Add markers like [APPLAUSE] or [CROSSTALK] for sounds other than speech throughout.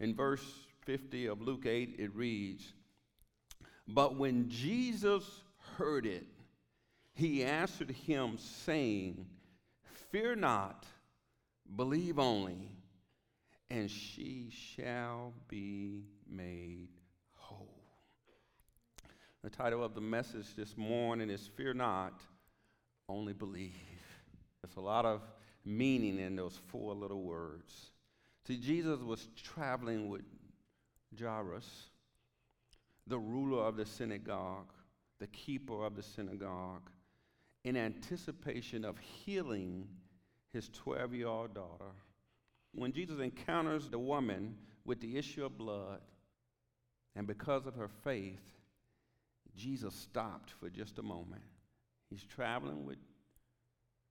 In verse 50 of Luke 8, it reads, But when Jesus heard it, he answered him, saying, Fear not, believe only, and she shall be made whole. The title of the message this morning is Fear Not, Only Believe. There's a lot of meaning in those four little words. See, Jesus was traveling with Jairus, the ruler of the synagogue, the keeper of the synagogue, in anticipation of healing his 12 year old daughter. When Jesus encounters the woman with the issue of blood, and because of her faith, Jesus stopped for just a moment. He's traveling with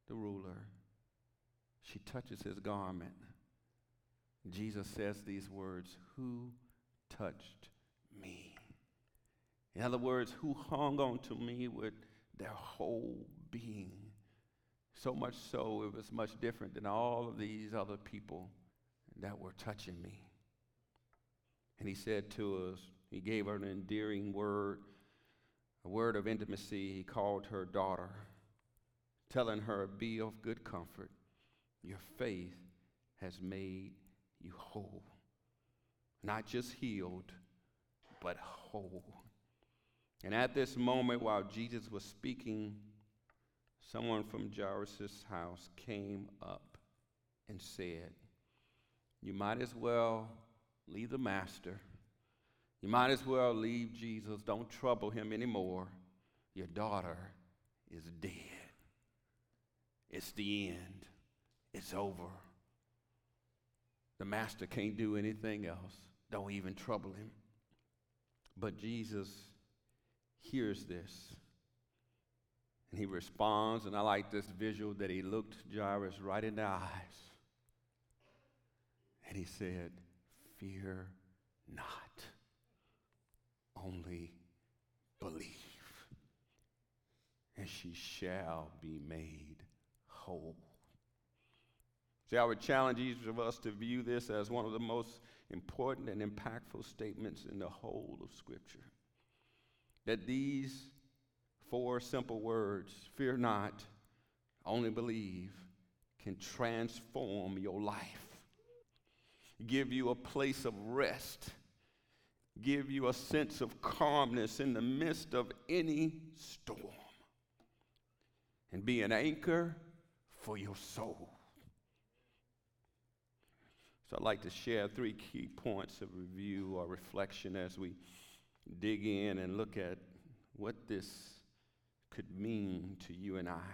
the ruler. She touches his garment. Jesus says these words Who touched me? In other words, who hung on to me with their whole being? So much so, it was much different than all of these other people that were touching me. And he said to us, he gave her an endearing word, a word of intimacy. He called her daughter, telling her, Be of good comfort. Your faith has made you whole. Not just healed, but whole. And at this moment, while Jesus was speaking, someone from Jairus' house came up and said, You might as well leave the master. You might as well leave Jesus. Don't trouble him anymore. Your daughter is dead. It's the end. It's over. The master can't do anything else. Don't even trouble him. But Jesus hears this. And he responds, and I like this visual that he looked Jairus right in the eyes. And he said, Fear not, only believe, and she shall be made whole. See, I would challenge each of us to view this as one of the most important and impactful statements in the whole of Scripture. That these four simple words, fear not, only believe, can transform your life, give you a place of rest, give you a sense of calmness in the midst of any storm, and be an anchor for your soul. So I'd like to share three key points of review or reflection as we dig in and look at what this could mean to you and I.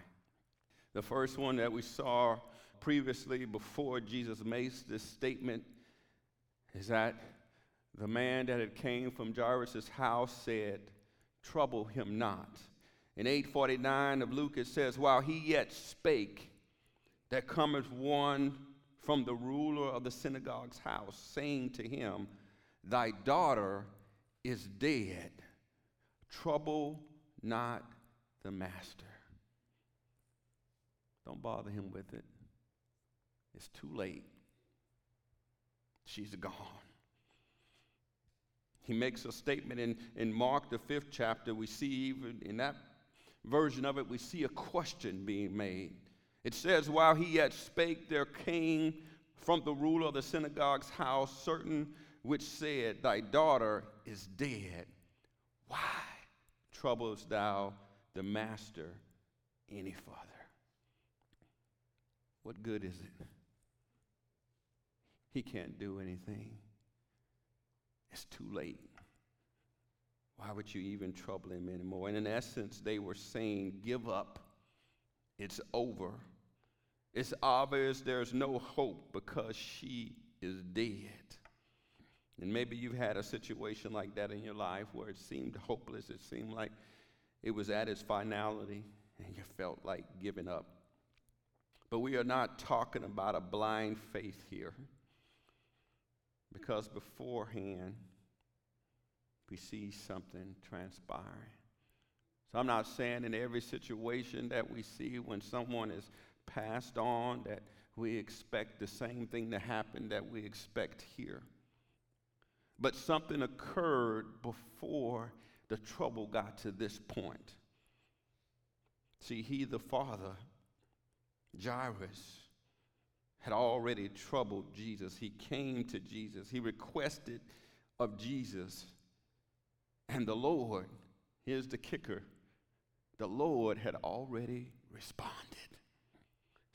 The first one that we saw previously before Jesus makes this statement is that the man that had came from Jairus' house said, Trouble him not. In 849 of Luke it says, While he yet spake, there cometh one from the ruler of the synagogue's house, saying to him, Thy daughter is dead. Trouble not the master. Don't bother him with it. It's too late. She's gone. He makes a statement in, in Mark, the fifth chapter. We see, even in that version of it, we see a question being made. It says, While he yet spake, there came from the ruler of the synagogue's house certain which said, Thy daughter is dead. Why troublest thou the master any further? What good is it? He can't do anything. It's too late. Why would you even trouble him anymore? And in essence, they were saying, Give up. It's over. It's obvious there's no hope because she is dead. And maybe you've had a situation like that in your life where it seemed hopeless, it seemed like it was at its finality, and you felt like giving up. But we are not talking about a blind faith here, because beforehand, we see something transpiring. So I'm not saying in every situation that we see when someone is passed on that we expect the same thing to happen that we expect here. But something occurred before the trouble got to this point. See, he, the father, Jairus, had already troubled Jesus. He came to Jesus, he requested of Jesus. And the Lord, here's the kicker the Lord had already responded.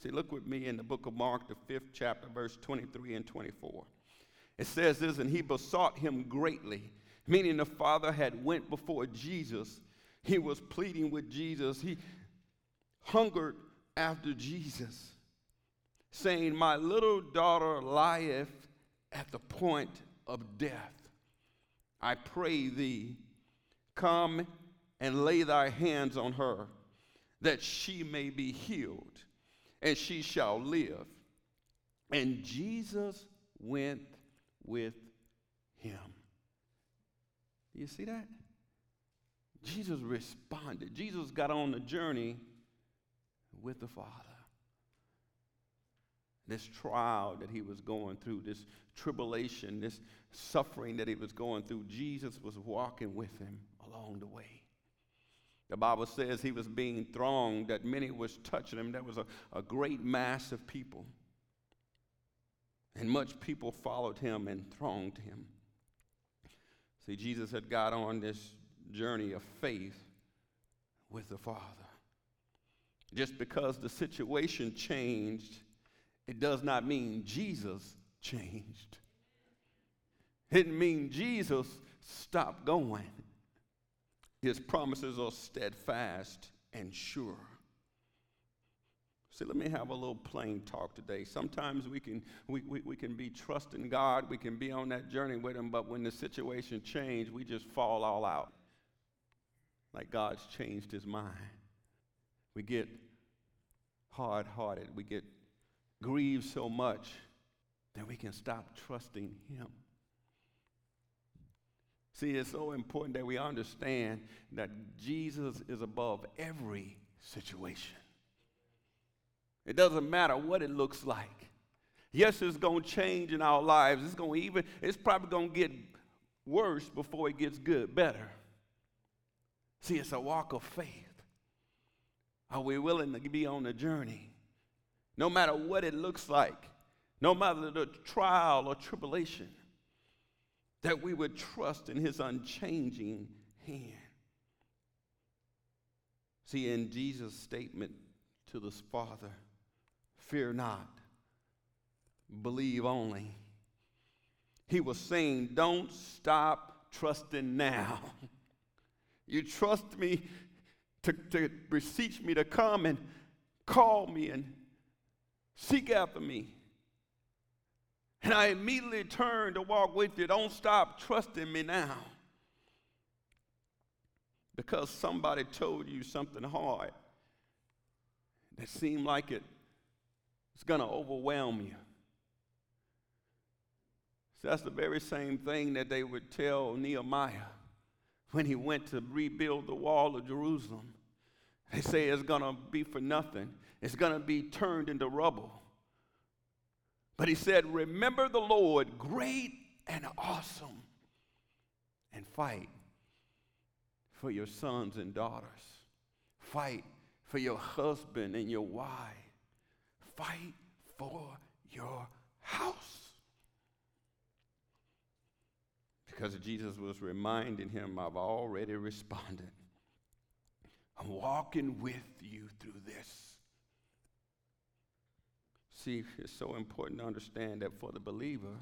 See, look with me in the book of Mark, the fifth chapter, verse 23 and 24. It says this, and he besought him greatly, meaning the father had went before Jesus. He was pleading with Jesus. He hungered after Jesus, saying, My little daughter lieth at the point of death. I pray thee, come and lay thy hands on her, that she may be healed, and she shall live. And Jesus went with him. Do you see that? Jesus responded. Jesus got on the journey with the Father. This trial that he was going through, this tribulation, this suffering that he was going through, Jesus was walking with him along the way. The Bible says he was being thronged, that many was touching him. There was a, a great mass of people. And much people followed him and thronged him. See, Jesus had got on this journey of faith with the Father. Just because the situation changed, it does not mean Jesus changed. It didn't mean Jesus stopped going. His promises are steadfast and sure. See, let me have a little plain talk today. Sometimes we can, we, we, we can be trusting God, we can be on that journey with Him, but when the situation changes, we just fall all out. Like God's changed His mind. We get hard hearted, we get grieved so much that we can stop trusting Him. See, it's so important that we understand that Jesus is above every situation. It doesn't matter what it looks like. Yes, it's going to change in our lives. It's going to even, it's probably going to get worse before it gets good, better. See, it's a walk of faith. Are we willing to be on the journey? No matter what it looks like, no matter the trial or tribulation, that we would trust in his unchanging hand. See, in Jesus' statement to this Father, fear not, believe only. He was saying, don't stop trusting now. [LAUGHS] you trust me to, to beseech me to come and call me and seek after me. And I immediately turned to walk with you. Don't stop trusting me now. Because somebody told you something hard that seemed like it was going to overwhelm you. So that's the very same thing that they would tell Nehemiah when he went to rebuild the wall of Jerusalem. They say it's going to be for nothing, it's going to be turned into rubble. But he said, Remember the Lord, great and awesome, and fight for your sons and daughters. Fight for your husband and your wife. Fight for your house. Because Jesus was reminding him, I've already responded. I'm walking with you through this. See, it's so important to understand that for the believer,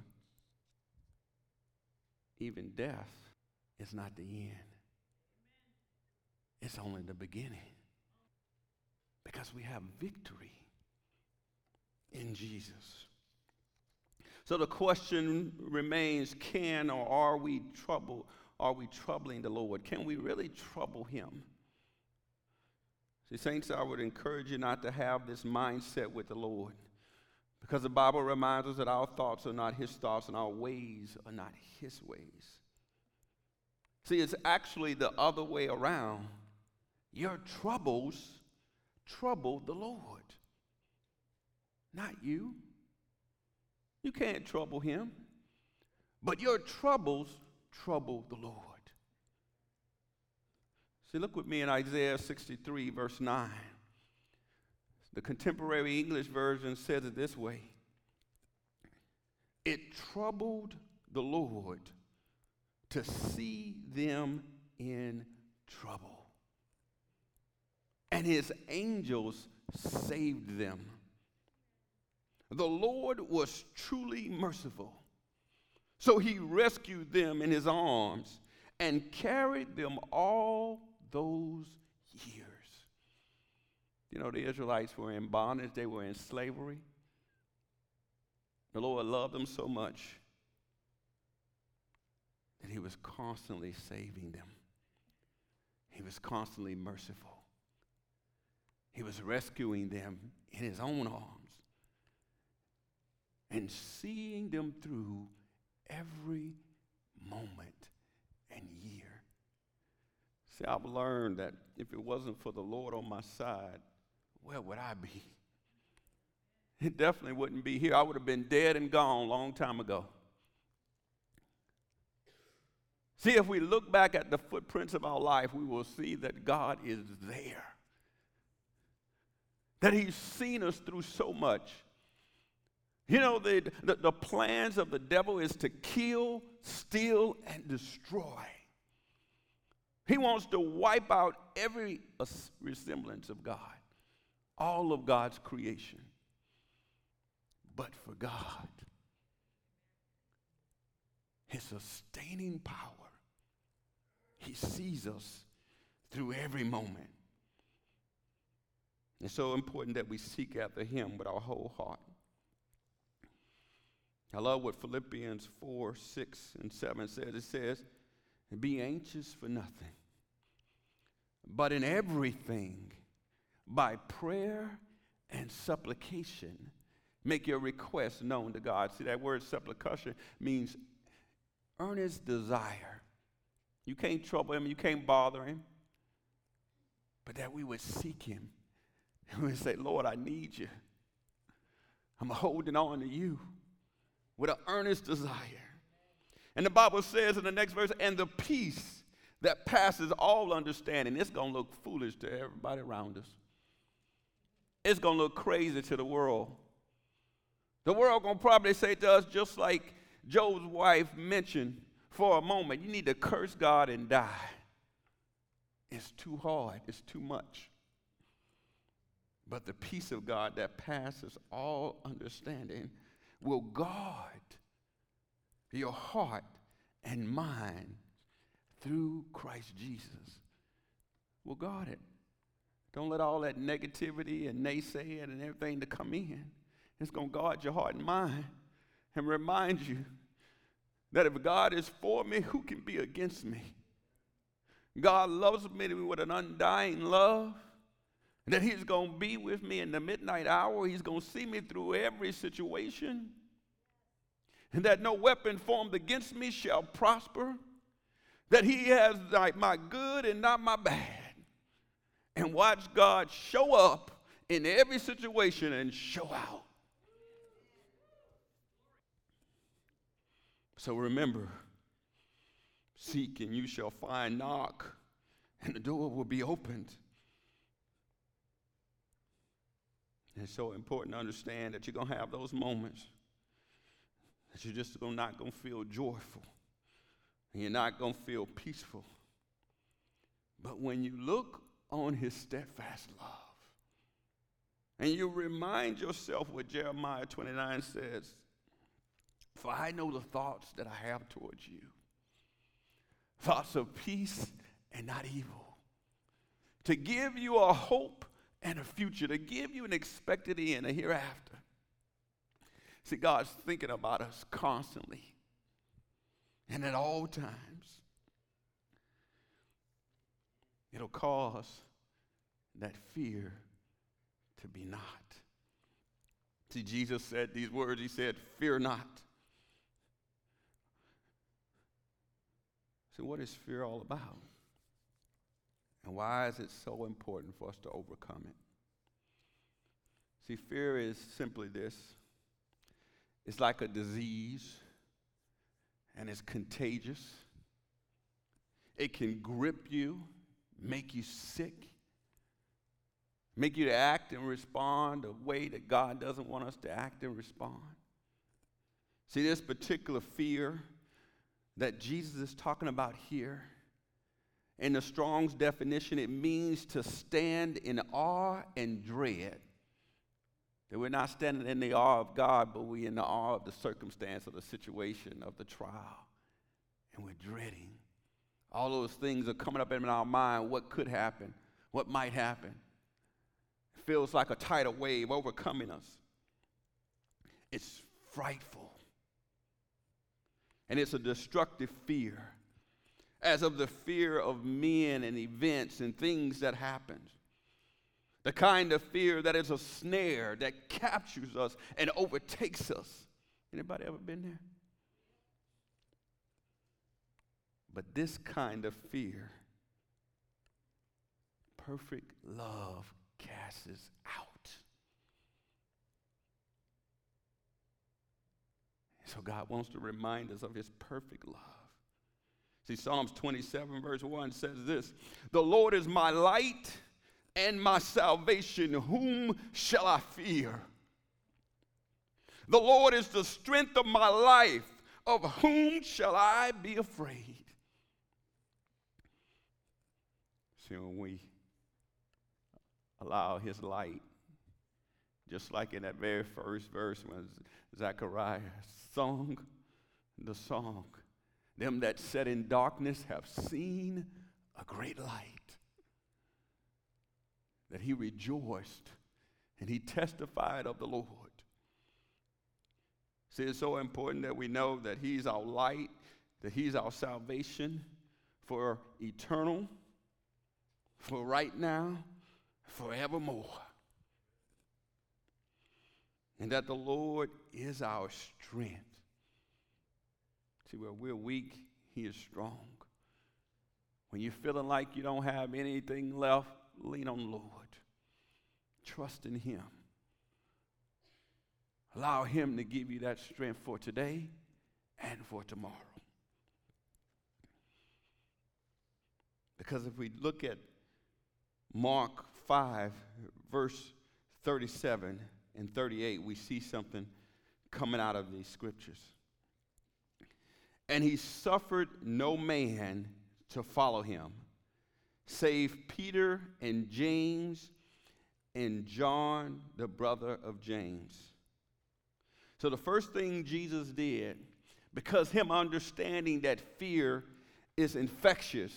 even death is not the end. It's only the beginning. Because we have victory in Jesus. So the question remains can or are we trouble are we troubling the Lord? Can we really trouble him? See, saints, I would encourage you not to have this mindset with the Lord. Because the Bible reminds us that our thoughts are not his thoughts and our ways are not his ways. See, it's actually the other way around. Your troubles trouble the Lord, not you. You can't trouble him. but your troubles trouble the Lord. See, look with me in Isaiah 63, verse 9. The contemporary English version says it this way It troubled the Lord to see them in trouble, and his angels saved them. The Lord was truly merciful. So he rescued them in his arms and carried them all those years. You know, the Israelites were in bondage, they were in slavery. The Lord loved them so much that he was constantly saving them. He was constantly merciful. He was rescuing them in his own arms and seeing them through every moment and year. See, I've learned that if it wasn't for the Lord on my side, where would I be? [LAUGHS] It definitely wouldn't be here. I would have been dead and gone a long time ago. See, if we look back at the footprints of our life, we will see that God is there. That He's seen us through so much. You know, the, the, the, plans of the devil is to kill, steal, and destroy. He wants to wipe out every uh, resemblance of God, all of God's creation. But for God, His sustaining power, He sees us through every moment. It's so important that we seek after Him with our whole heart. I love what Philippians 4 6 and 7 says. It says, Be anxious for nothing, but in everything, by prayer and supplication, make your requests known to God. See, that word supplication means earnest desire. You can't trouble him, you can't bother him, but that we would seek him and [LAUGHS] we say, Lord, I need you. I'm holding on to you with an earnest desire. And the Bible says in the next verse, and the peace that passes all understanding. It's going to look foolish to everybody around us. It's going to look crazy to the world. The world going to probably say to us, just like Job's wife mentioned for a moment, you need to curse God and die. It's too hard, it's too much. But the peace of God that passes all understanding will guard your heart and mind through Christ Jesus. Will guard it. Don't let all that negativity and naysaying and everything to come in. It's going to guard your heart and mind and remind you that if God is for me, who can be against me? God loves me with an undying love that He's going to be with me in the midnight hour. He's going to see me through every situation. And that no weapon formed against me shall prosper. That He has my good and not my bad. And watch God show up in every situation and show out. So remember, seek and you shall find, knock, and the door will be opened. it's so important to understand that you're going to have those moments that you're just not going to feel joyful and you're not going to feel peaceful. But when you look on his steadfast love and you remind yourself what Jeremiah 29 says, For I know the thoughts that I have towards you thoughts of peace and not evil, to give you a hope and a future, to give you an expected end, a hereafter. See, God's thinking about us constantly and at all times. It'll cause that fear to be not. See, Jesus said these words He said, Fear not. So, what is fear all about? And why is it so important for us to overcome it? See, fear is simply this it's like a disease, and it's contagious. It can grip you, make you sick, make you to act and respond a way that God doesn't want us to act and respond. See, this particular fear that Jesus is talking about here, in the Strong's definition, it means to stand in awe and dread. That we're not standing in the awe of God, but we're in the awe of the circumstance of the situation of the trial. And we're dreading. All those things are coming up in our mind what could happen, what might happen. It feels like a tidal wave overcoming us. It's frightful. And it's a destructive fear, as of the fear of men and events and things that happen. The kind of fear that is a snare that captures us and overtakes us. Anybody ever been there? But this kind of fear, perfect love casts out. So God wants to remind us of his perfect love. See, Psalms 27, verse 1 says this The Lord is my light and my salvation. Whom shall I fear? The Lord is the strength of my life. Of whom shall I be afraid? See, when we allow his light, just like in that very first verse when Zechariah sung the song, them that sat in darkness have seen a great light. That he rejoiced and he testified of the Lord. See, it's so important that we know that he's our light, that he's our salvation for eternal for right now, forevermore. And that the Lord is our strength. See, where we're weak, He is strong. When you're feeling like you don't have anything left, lean on the Lord. Trust in Him. Allow Him to give you that strength for today and for tomorrow. Because if we look at Mark 5, verse 37 and 38, we see something coming out of these scriptures. And he suffered no man to follow him, save Peter and James and John, the brother of James. So the first thing Jesus did, because him understanding that fear is infectious,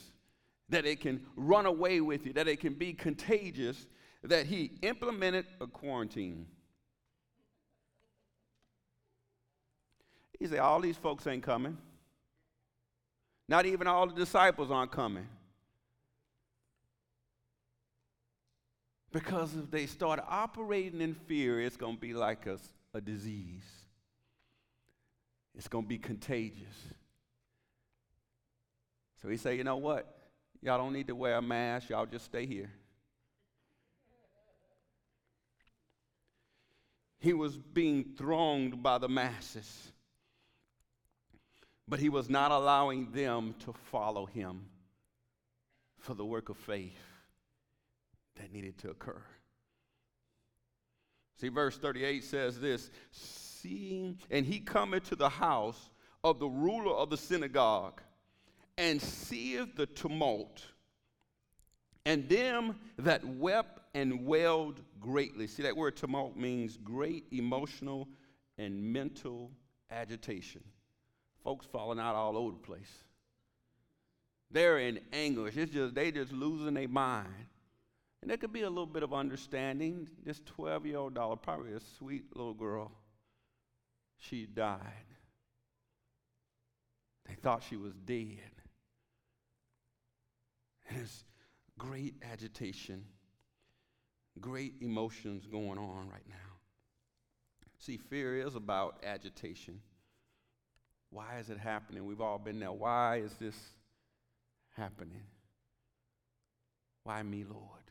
that it can run away with you, that it can be contagious, that he implemented a quarantine. He said, All these folks ain't coming. Not even all the disciples aren't coming. Because if they start operating in fear, it's going to be like a, a disease. It's going to be contagious. So he said, You know what? Y'all don't need to wear a mask, y'all just stay here. He was being thronged by the masses, but he was not allowing them to follow him for the work of faith that needed to occur. See, verse 38 says this Seeing, and he cometh to the house of the ruler of the synagogue and seeth the tumult, and them that wept and wailed greatly. See, that word tumult means great emotional and mental agitation. Folks falling out all over the place. They're in anguish. It's just they just losing their mind. And there could be a little bit of understanding. This 12-year-old daughter, probably a sweet little girl, she died. They thought she was dead. And there's great agitation, great emotions going on right now. See, fear is about agitation. Why is it happening? We've all been there. Why is this happening? Why me, Lord?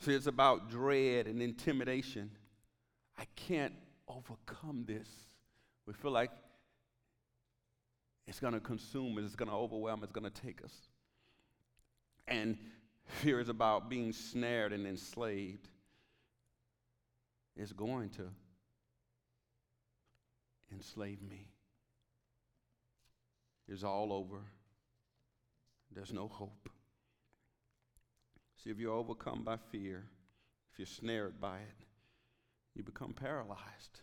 See, it's about dread and intimidation. I can't overcome this. We feel like It's going to consume us, it's going to overwhelm it's going to take us. And fear is about being snared and enslaved. It's going to enslave me. It's all over. There's no hope. See, if you're overcome by fear, if you're snared by it, you become paralyzed.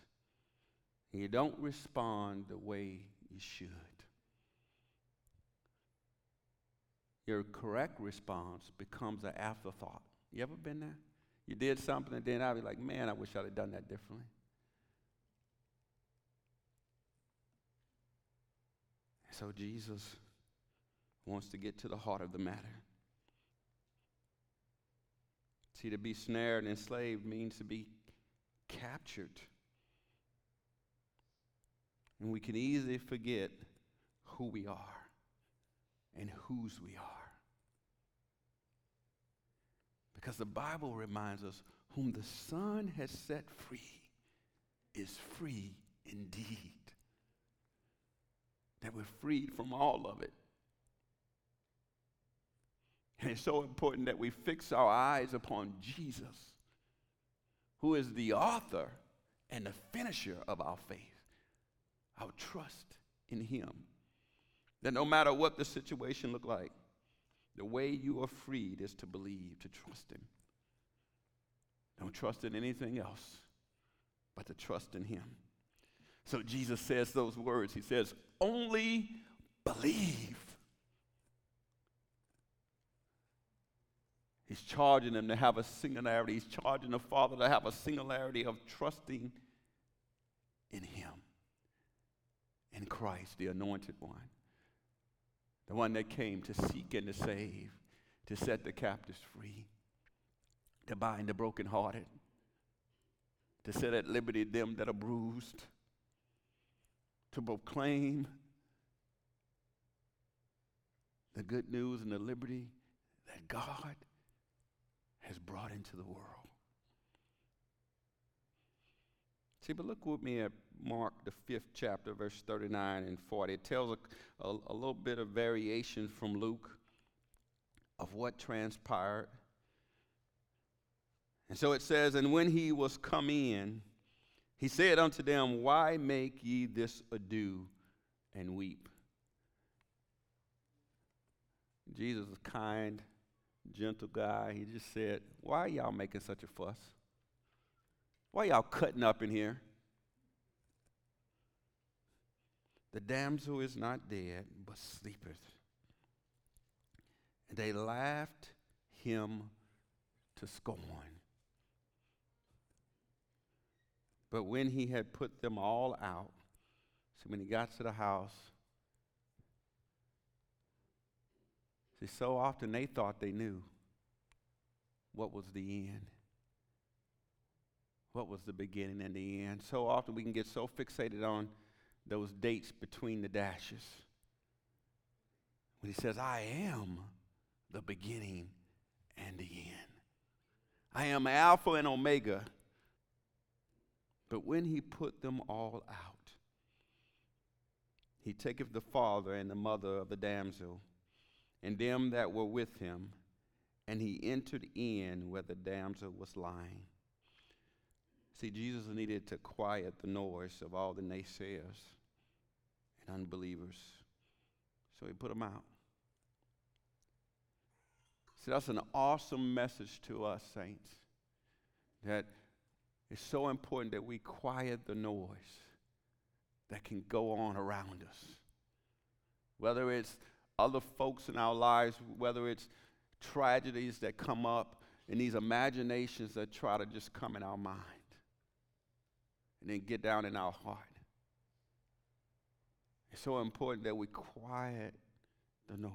You don't respond the way you should. Your correct response becomes an afterthought. You ever been there? You did something and then I'd be like, man, I wish I'd have done that differently. So Jesus wants to get to the heart of the matter. See, to be snared and enslaved means to be captured. And we can easily forget who we are and whose we are. Because the Bible reminds us whom the Son has set free is free indeed. That we're freed from all of it. And it's so important that we fix our eyes upon Jesus, who is the author and the finisher of our faith, our trust in Him. That no matter what the situation looked like, the way you are freed is to believe, to trust Him. Don't trust in anything else but to trust in Him. So Jesus says those words. He says, Only believe. He's charging them to have a singularity. He's charging the Father to have a singularity of trusting in Him, in Christ, the anointed one, the one that came to seek and to save, to set the captives free, to bind the brokenhearted, to set at liberty them that are bruised, to proclaim the good news and the liberty that God has brought into the world. See, but look with me at Mark, the fifth chapter, verse 39 and 40. It tells a, a, a little bit of variation from Luke of what transpired. And so it says, And when he was come in, he said unto them, Why make ye this ado and weep? Jesus is a kind gentle guy. He just said, Why y'all making such a fuss? Why y'all cutting up in here? The damsel is not dead, but sleepeth. And they laughed him to scorn. But when he had put them all out, so when he got to the house, See, so often they thought they knew what was the end, what was the beginning and the end. So often we can get so fixated on those dates between the dashes. When he says, I am the beginning and the end, I am Alpha and Omega. But when he put them all out, he taketh the father and the mother of the damsel and them that were with him, and he entered in where the damsel was lying. See, Jesus needed to quiet the noise of all the naysayers and unbelievers. So he put them out. See, that's an awesome message to us, saints, that it's so important that we quiet the noise that can go on around us. Whether it's other folks in our lives, whether it's tragedies that come up and these imaginations that try to just come in our mind and then get down in our heart. It's so important that we quiet the noise.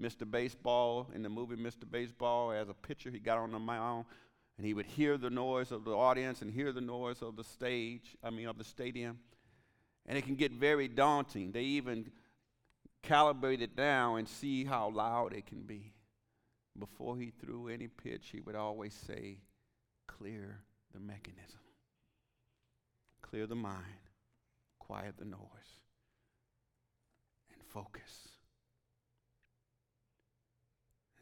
Mr. Baseball, in the movie Mr. Baseball, as a pitcher, he got on the mound and he would hear the noise of the audience and hear the noise of the stage, I mean, of the stadium. And it can get very daunting. They even calibrate it down and see how loud it can be. Before he threw any pitch, he would always say, Clear the mechanism, clear the mind, quiet the noise and focus.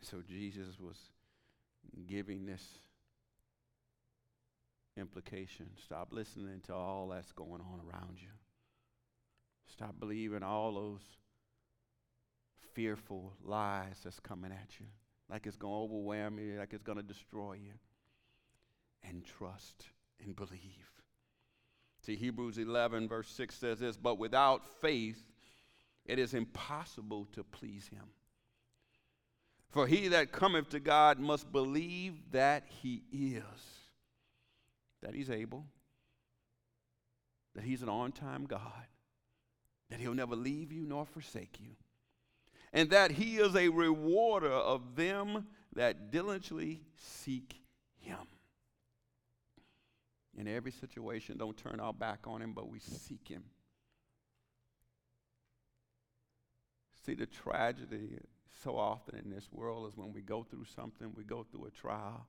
So Jesus was giving this implication. Stop listening to all that's going on around you. Stop believing all those fearful lies that's coming at you, like it's going to overwhelm you, like it's going to destroy you. And trust and believe. See, Hebrews 11, verse 6 says this But without faith, it is impossible to please him. For he that cometh to God must believe that he is, that he's able, that he's an on time God, that he'll never leave you nor forsake you, and that he is a rewarder of them that diligently seek him. In every situation, don't turn our back on him, but we seek him. See, the tragedy so often in this world is when we go through something, we go through a trial,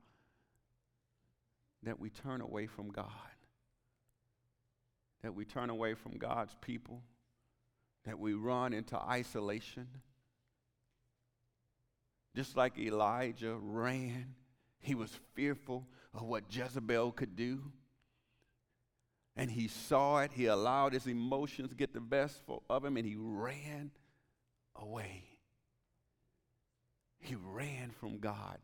that we turn away from God, that we turn away from God's people, that we run into isolation. Just like Elijah ran, he was fearful of what Jezebel could do. And he saw it, he allowed his emotions get the best of him, and he ran away. He ran from God.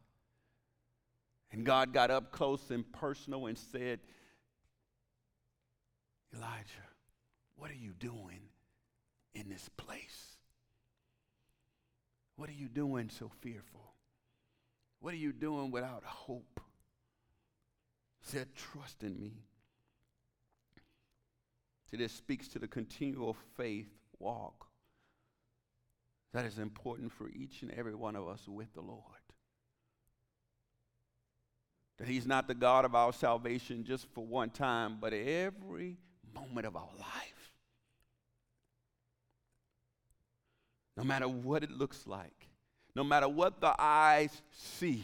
And God got up close and personal and said, Elijah, what are you doing in this place? What are you doing so fearful? What are you doing without hope? Said, trust in me. See, this speaks to the continual faith walk that is important for each and every one of us with the Lord. That He's not the God of our salvation just for one time, but every moment of our life. No matter what it looks like, no matter what the eyes see.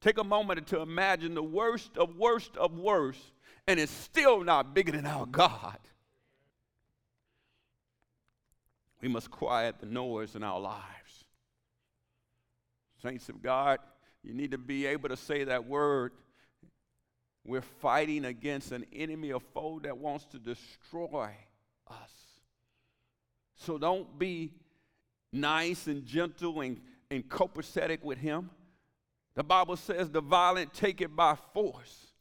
Take a moment to imagine the worst of worst of worst, and it's still not bigger than our God. We must quiet the noise in our lives. Saints of God, you need to be able to say that word. We're fighting against an enemy, a foe that wants to destroy us. So don't be nice and gentle and, and copacetic with him. The Bible says the violent take it by force.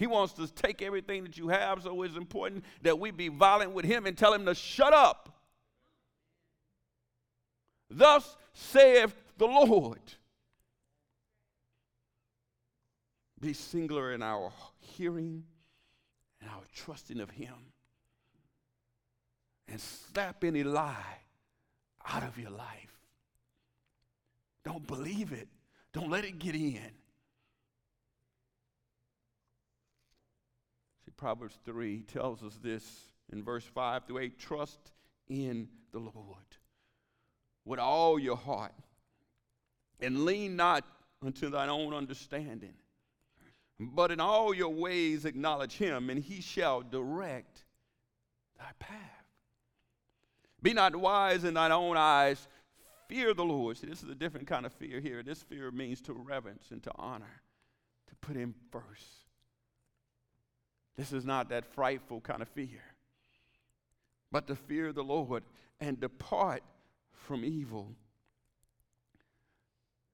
He wants to take everything that you have, so it's important that we be violent with him and tell him to shut up. Thus saith the Lord. Be singular in our hearing and our trusting of Him. And slap any lie out of your life. Don't believe it, don't let it get in. Proverbs 3 tells us this in verse 5 through 8 trust in the Lord with all your heart, and lean not unto thine own understanding, but in all your ways acknowledge him, and he shall direct thy path. Be not wise in thine own eyes, fear the Lord. See, this is a different kind of fear here. This fear means to reverence and to honor, to put him first. This is not that frightful kind of fear, but to fear the Lord and depart from evil.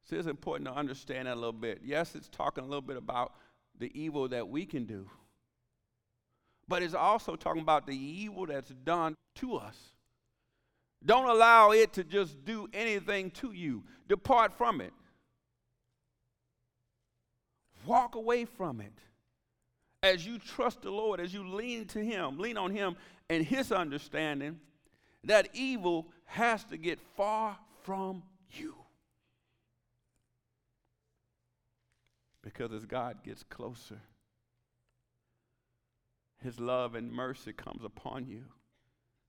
So it's important to understand that a little bit. Yes, it's talking a little bit about the evil that we can do, but it's also talking about the evil that's done to us. Don't allow it to just do anything to you. Depart from it. Walk away from it. As you trust the Lord, as you lean to Him, lean on Him and His understanding, that evil has to get far from you. Because as God gets closer, His love and mercy comes upon you.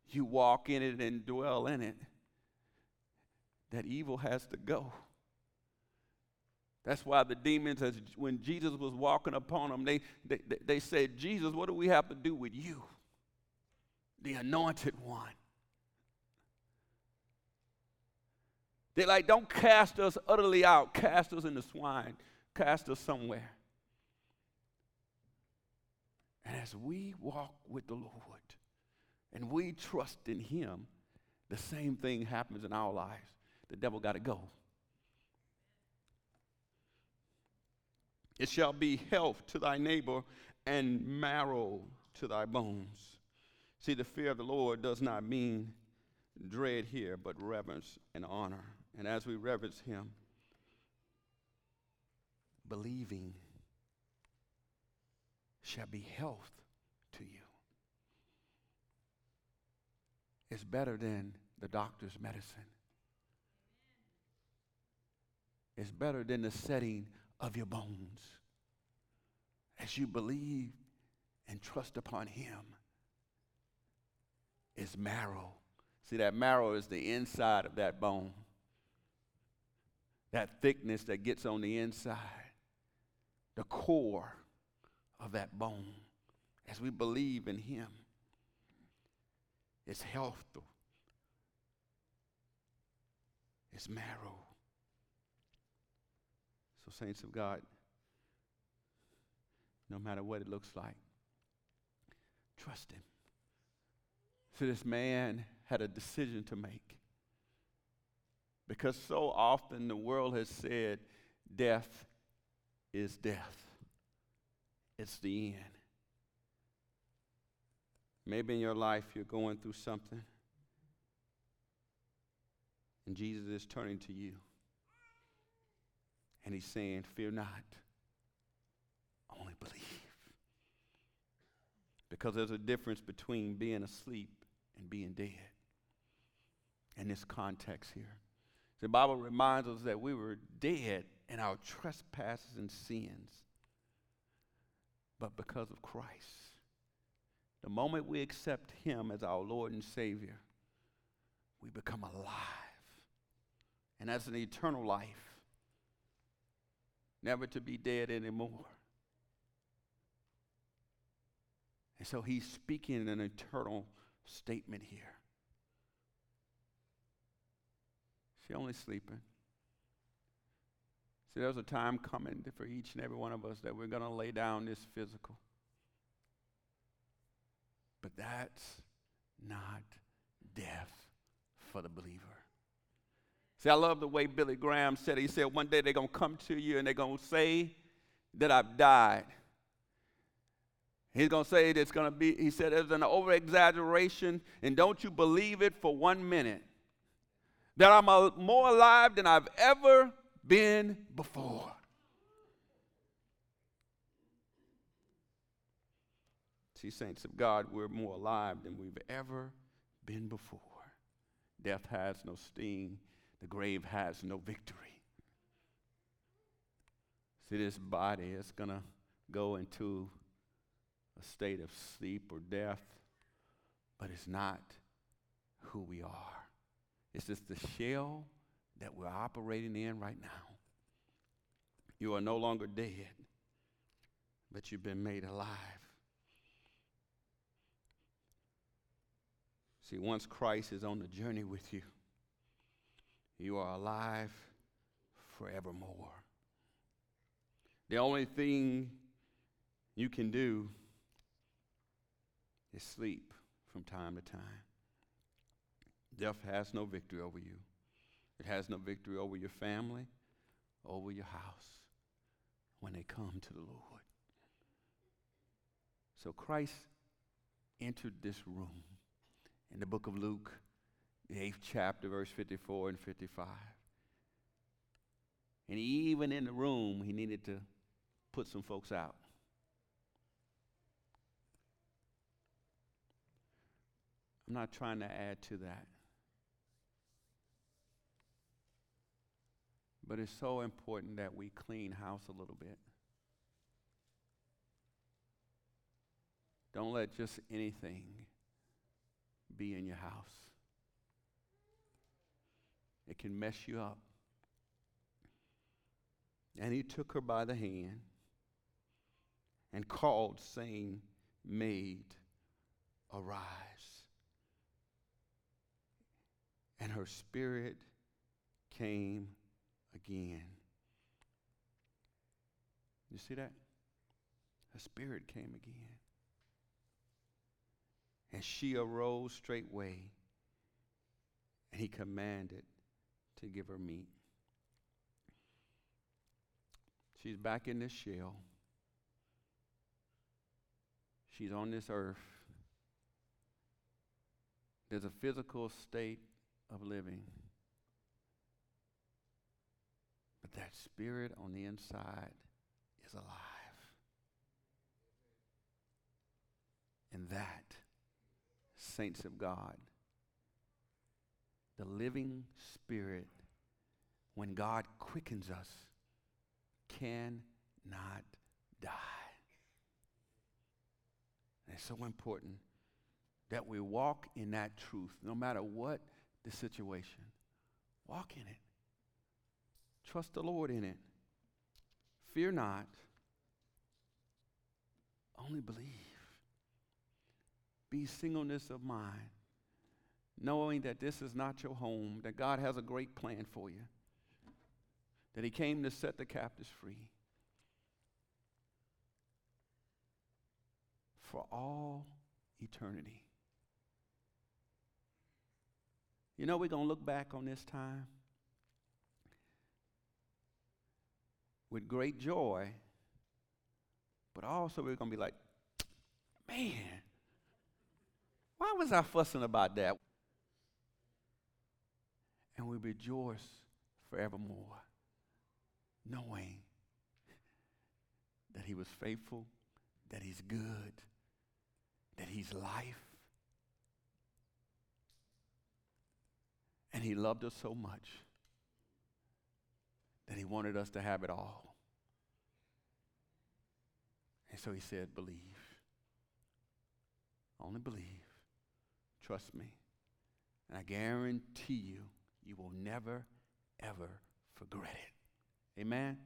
You walk in it and dwell in it. That evil has to go. That's why the demons, as when Jesus was walking upon them, they, they, they said, Jesus, what do we have to do with you? the anointed one. They're like, don't cast us utterly out, cast us in the swine, cast us somewhere. And as we walk with the Lord and we trust in Him, the same thing happens in our lives. The devil got to go. It shall be health to thy neighbor and marrow to thy bones. See, the fear of the Lord does not mean dread here, but reverence and honor. And as we reverence him, believing shall be health to you. It's better than the doctor's medicine. It's better than the setting of your bones. As you believe and trust upon Him, is marrow. See, that marrow is the inside of that bone, that thickness that gets on the inside, the core of that bone. As we believe in Him, it's health, it's marrow. So, saints of God, no matter what it looks like, trust Him. So, this man had a decision to make. Because so often the world has said death is death, it's the end. Maybe in your life you're going through something, and Jesus is turning to you. And he's saying, Fear not, only believe. Because there's a difference between being asleep and being dead in this context here. The Bible reminds us that we were dead in our trespasses and sins, but because of Christ, the moment we accept Him as our Lord and Savior, we become alive. And that's an eternal life never to be dead anymore. And so he's speaking an eternal statement here. She only sleeping. See, there's a time coming for each and every one of us that we're going to lay down this physical. But that's not death for the believer. See, I love the way Billy Graham said it. He said, one day they're going to come to you and they're going to say that I've died. He's going to say it's going to be, he said, there's an over exaggeration, and don't you believe it for one minute that I'm a, more alive than I've ever been before. See, saints of God, we're more alive than we've ever been before. Death has no sting the grave has no victory. See, this body is going to go into a state of sleep or death, but it's not who we are. It's just the shell that we're operating in right now. You are no longer dead, but you've been made alive. See, once Christ is on the journey with you, you are alive forevermore. The only thing you can do is sleep from time to time. Death has no victory over you. It has no victory over your family, over your house when they come to the Lord. So Christ entered this room in the book of Luke eighth chapter, verse 54 and 55. And even in the room, he needed to put some folks out. I'm not trying to add to that. But it's so important that we clean house a little bit. Don't let just anything be in your house it can mess you up. And he took her by the hand and called, saying, Maid, arise. and her spirit came again. You see that? Her spirit came again. And she arose straightway, and he commanded to give her meat. She's back in this shell. She's on this earth. There's a physical state of living. But that spirit on the inside is alive. And that, saints of God, the living spirit, when God quickens us, cannot die. And it's so important that we walk in that truth, no matter what the situation. Walk in it. Trust the Lord in it. Fear not. Only believe. Be singleness of mind, knowing that this is not your home, that God has a great plan for you, that He came to set the captives free. For all eternity. You know, we're going to look back on this time with great joy, but also we're going to be like, man, why was I fussing about that? And we rejoice forevermore, knowing that He was faithful, that He's good, that He's life, and He loved us so much that He wanted us to have it all. And so He said, Believe. Only believe. Trust me. And I guarantee you, you will never, ever regret it. Amen?